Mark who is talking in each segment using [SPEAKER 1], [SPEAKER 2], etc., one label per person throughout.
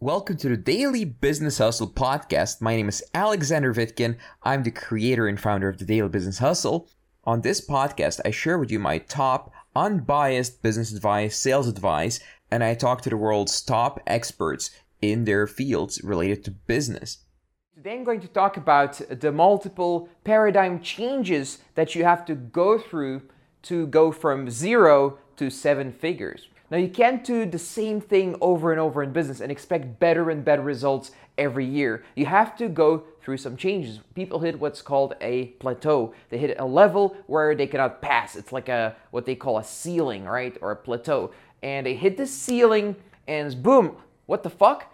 [SPEAKER 1] Welcome to the Daily Business Hustle podcast. My name is Alexander Vitkin. I'm the creator and founder of the Daily Business Hustle. On this podcast, I share with you my top unbiased business advice, sales advice, and I talk to the world's top experts in their fields related to business. Today, I'm going to talk about the multiple paradigm changes that you have to go through to go from zero to seven figures. Now, you can't do the same thing over and over in business and expect better and better results every year. You have to go through some changes. People hit what's called a plateau. They hit a level where they cannot pass. It's like a what they call a ceiling, right? Or a plateau. And they hit the ceiling and boom, what the fuck?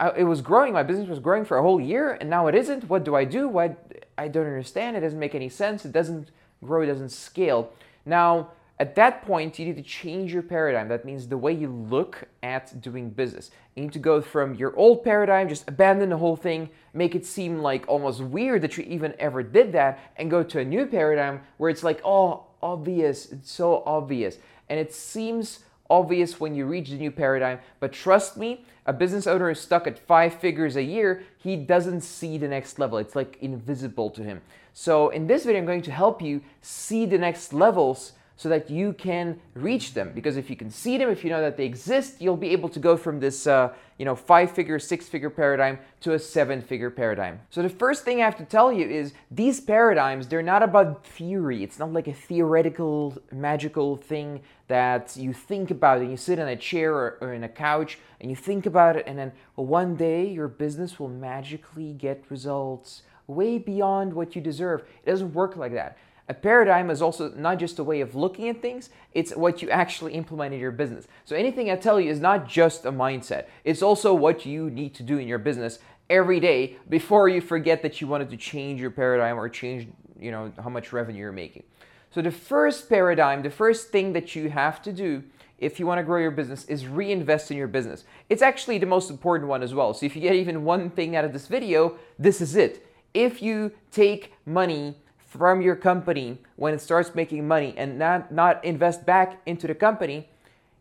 [SPEAKER 1] I, it was growing. My business was growing for a whole year and now it isn't. What do I do? Why I don't understand. It doesn't make any sense. It doesn't grow, it doesn't scale. Now, at that point, you need to change your paradigm. That means the way you look at doing business. You need to go from your old paradigm, just abandon the whole thing, make it seem like almost weird that you even ever did that, and go to a new paradigm where it's like, oh, obvious. It's so obvious. And it seems obvious when you reach the new paradigm, but trust me, a business owner is stuck at five figures a year, he doesn't see the next level. It's like invisible to him. So, in this video, I'm going to help you see the next levels so that you can reach them. Because if you can see them, if you know that they exist, you'll be able to go from this, uh, you know, five-figure, six-figure paradigm to a seven-figure paradigm. So the first thing I have to tell you is these paradigms, they're not about theory. It's not like a theoretical, magical thing that you think about and you sit in a chair or, or in a couch and you think about it and then well, one day your business will magically get results way beyond what you deserve. It doesn't work like that. A paradigm is also not just a way of looking at things, it's what you actually implement in your business. So anything I tell you is not just a mindset, it's also what you need to do in your business every day before you forget that you wanted to change your paradigm or change, you know, how much revenue you're making. So the first paradigm, the first thing that you have to do if you want to grow your business is reinvest in your business. It's actually the most important one as well. So if you get even one thing out of this video, this is it. If you take money from your company when it starts making money and not, not invest back into the company,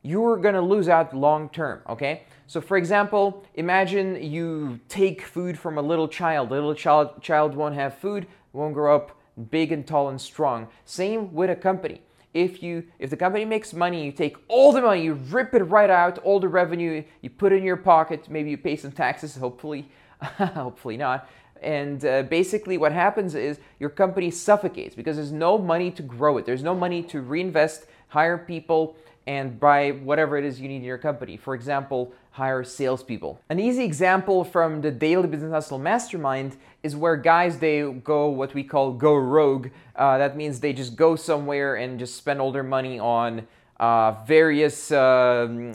[SPEAKER 1] you're gonna lose out long term, okay? So for example, imagine you take food from a little child. A little child, child won't have food, won't grow up big and tall and strong. Same with a company. If you if the company makes money, you take all the money, you rip it right out, all the revenue, you put it in your pocket, maybe you pay some taxes, hopefully, hopefully not. And uh, basically, what happens is your company suffocates because there's no money to grow it. There's no money to reinvest, hire people, and buy whatever it is you need in your company. For example, hire salespeople. An easy example from the Daily Business Hustle Mastermind is where guys they go what we call go rogue. Uh, that means they just go somewhere and just spend all their money on uh, various um,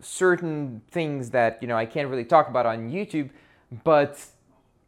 [SPEAKER 1] certain things that you know I can't really talk about on YouTube, but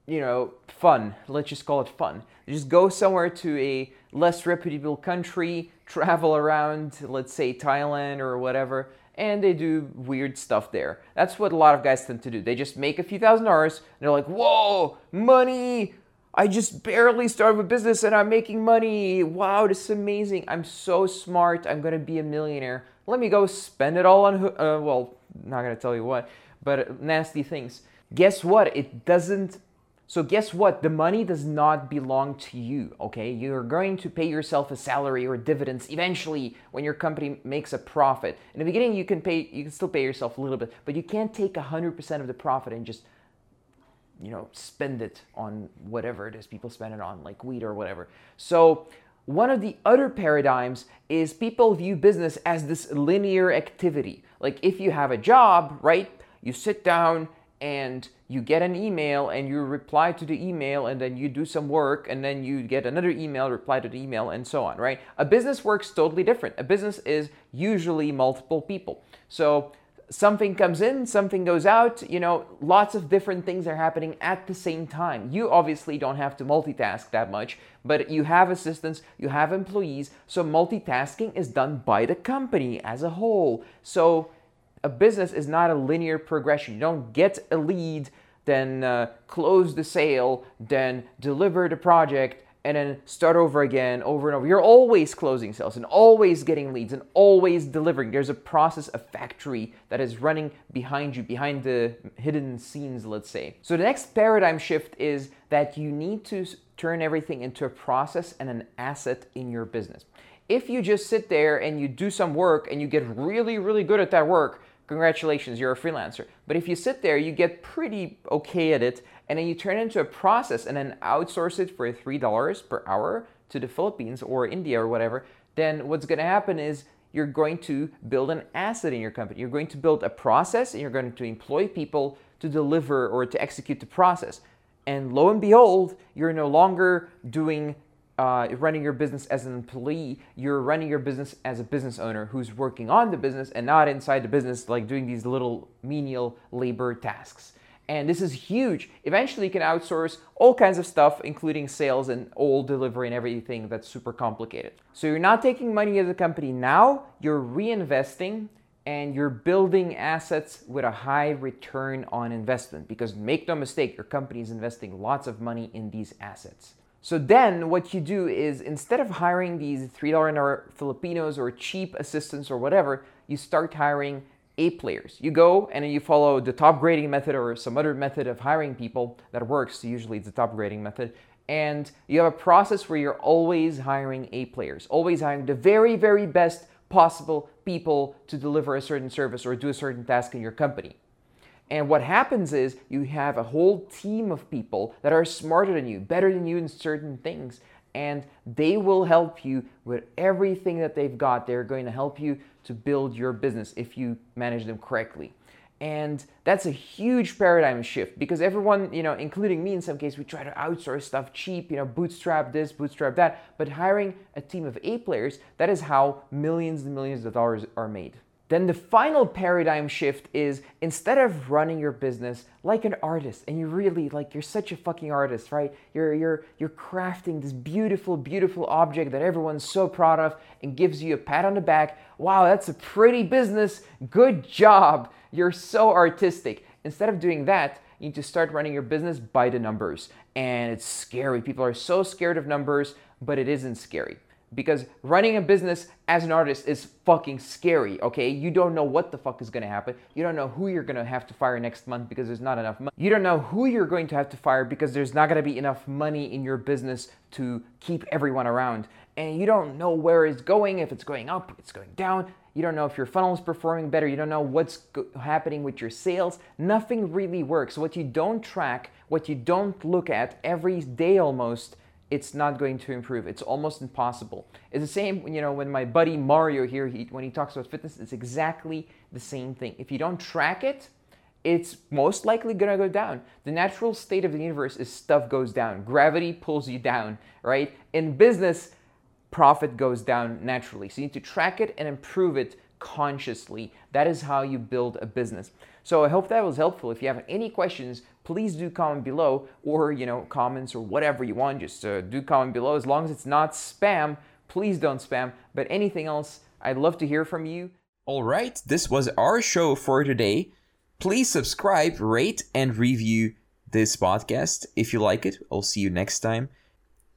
[SPEAKER 1] you know, fun. Let's just call it fun. Just go somewhere to a less reputable country, travel around, let's say Thailand or whatever, and they do weird stuff there. That's what a lot of guys tend to do. They just make a few thousand dollars, and they're like, whoa, money! I just barely started a business and I'm making money. Wow, this is amazing. I'm so smart. I'm gonna be a millionaire. Let me go spend it all on, uh, well, not gonna tell you what, but nasty things. Guess what? It doesn't so guess what? The money does not belong to you, okay? You're going to pay yourself a salary or dividends eventually when your company makes a profit. In the beginning you can pay you can still pay yourself a little bit, but you can't take 100% of the profit and just you know, spend it on whatever it is people spend it on like weed or whatever. So one of the other paradigms is people view business as this linear activity. Like if you have a job, right? You sit down and you get an email and you reply to the email and then you do some work and then you get another email, reply to the email, and so on, right? A business works totally different. A business is usually multiple people. So something comes in, something goes out, you know, lots of different things are happening at the same time. You obviously don't have to multitask that much, but you have assistants, you have employees, so multitasking is done by the company as a whole. So a business is not a linear progression. You don't get a lead, then uh, close the sale, then deliver the project, and then start over again over and over. You're always closing sales and always getting leads and always delivering. There's a process, a factory that is running behind you, behind the hidden scenes, let's say. So the next paradigm shift is that you need to turn everything into a process and an asset in your business. If you just sit there and you do some work and you get really, really good at that work, congratulations, you're a freelancer. But if you sit there, you get pretty okay at it, and then you turn it into a process and then outsource it for $3 per hour to the Philippines or India or whatever, then what's going to happen is you're going to build an asset in your company. You're going to build a process and you're going to employ people to deliver or to execute the process. And lo and behold, you're no longer doing uh, running your business as an employee, you're running your business as a business owner who's working on the business and not inside the business, like doing these little menial labor tasks. And this is huge. Eventually, you can outsource all kinds of stuff, including sales and all delivery and everything that's super complicated. So, you're not taking money as a company now, you're reinvesting and you're building assets with a high return on investment because make no mistake, your company is investing lots of money in these assets. So then what you do is instead of hiring these $3 an hour Filipinos or cheap assistants or whatever, you start hiring A players. You go and you follow the Topgrading method or some other method of hiring people that works. Usually it's the Topgrading method. And you have a process where you're always hiring A players, always hiring the very, very best possible people to deliver a certain service or do a certain task in your company. And what happens is you have a whole team of people that are smarter than you, better than you in certain things, and they will help you with everything that they've got. They're going to help you to build your business if you manage them correctly. And that's a huge paradigm shift because everyone, you know, including me in some cases, we try to outsource stuff cheap, you know, bootstrap this, bootstrap that. But hiring a team of A players, that is how millions and millions of dollars are made. Then the final paradigm shift is instead of running your business like an artist, and you really like you're such a fucking artist, right? You're you're you're crafting this beautiful, beautiful object that everyone's so proud of and gives you a pat on the back. Wow, that's a pretty business. Good job. You're so artistic. Instead of doing that, you need to start running your business by the numbers. And it's scary. People are so scared of numbers, but it isn't scary because running a business as an artist is fucking scary, okay? You don't know what the fuck is gonna happen. You don't know who you're gonna have to fire next month because there's not enough money. You don't know who you're going to have to fire because there's not gonna be enough money in your business to keep everyone around. And you don't know where it's going, if it's going up, it's going down. You don't know if your funnel is performing better. You don't know what's go- happening with your sales. Nothing really works. What you don't track, what you don't look at every day almost, it's not going to improve. It's almost impossible. It's the same, you know, when my buddy Mario here, he, when he talks about fitness, it's exactly the same thing. If you don't track it, it's most likely gonna go down. The natural state of the universe is stuff goes down. Gravity pulls you down, right? In business, profit goes down naturally. So you need to track it and improve it consciously. That is how you build a business. So I hope that was helpful. If you have any questions, please do comment below or, you know, comments or whatever you want. Just uh, do comment below. As long as it's not spam, please don't spam. But anything else, I'd love to hear from you.
[SPEAKER 2] All right, this was our show for today. Please subscribe, rate, and review this podcast if you like it. I'll see you next time.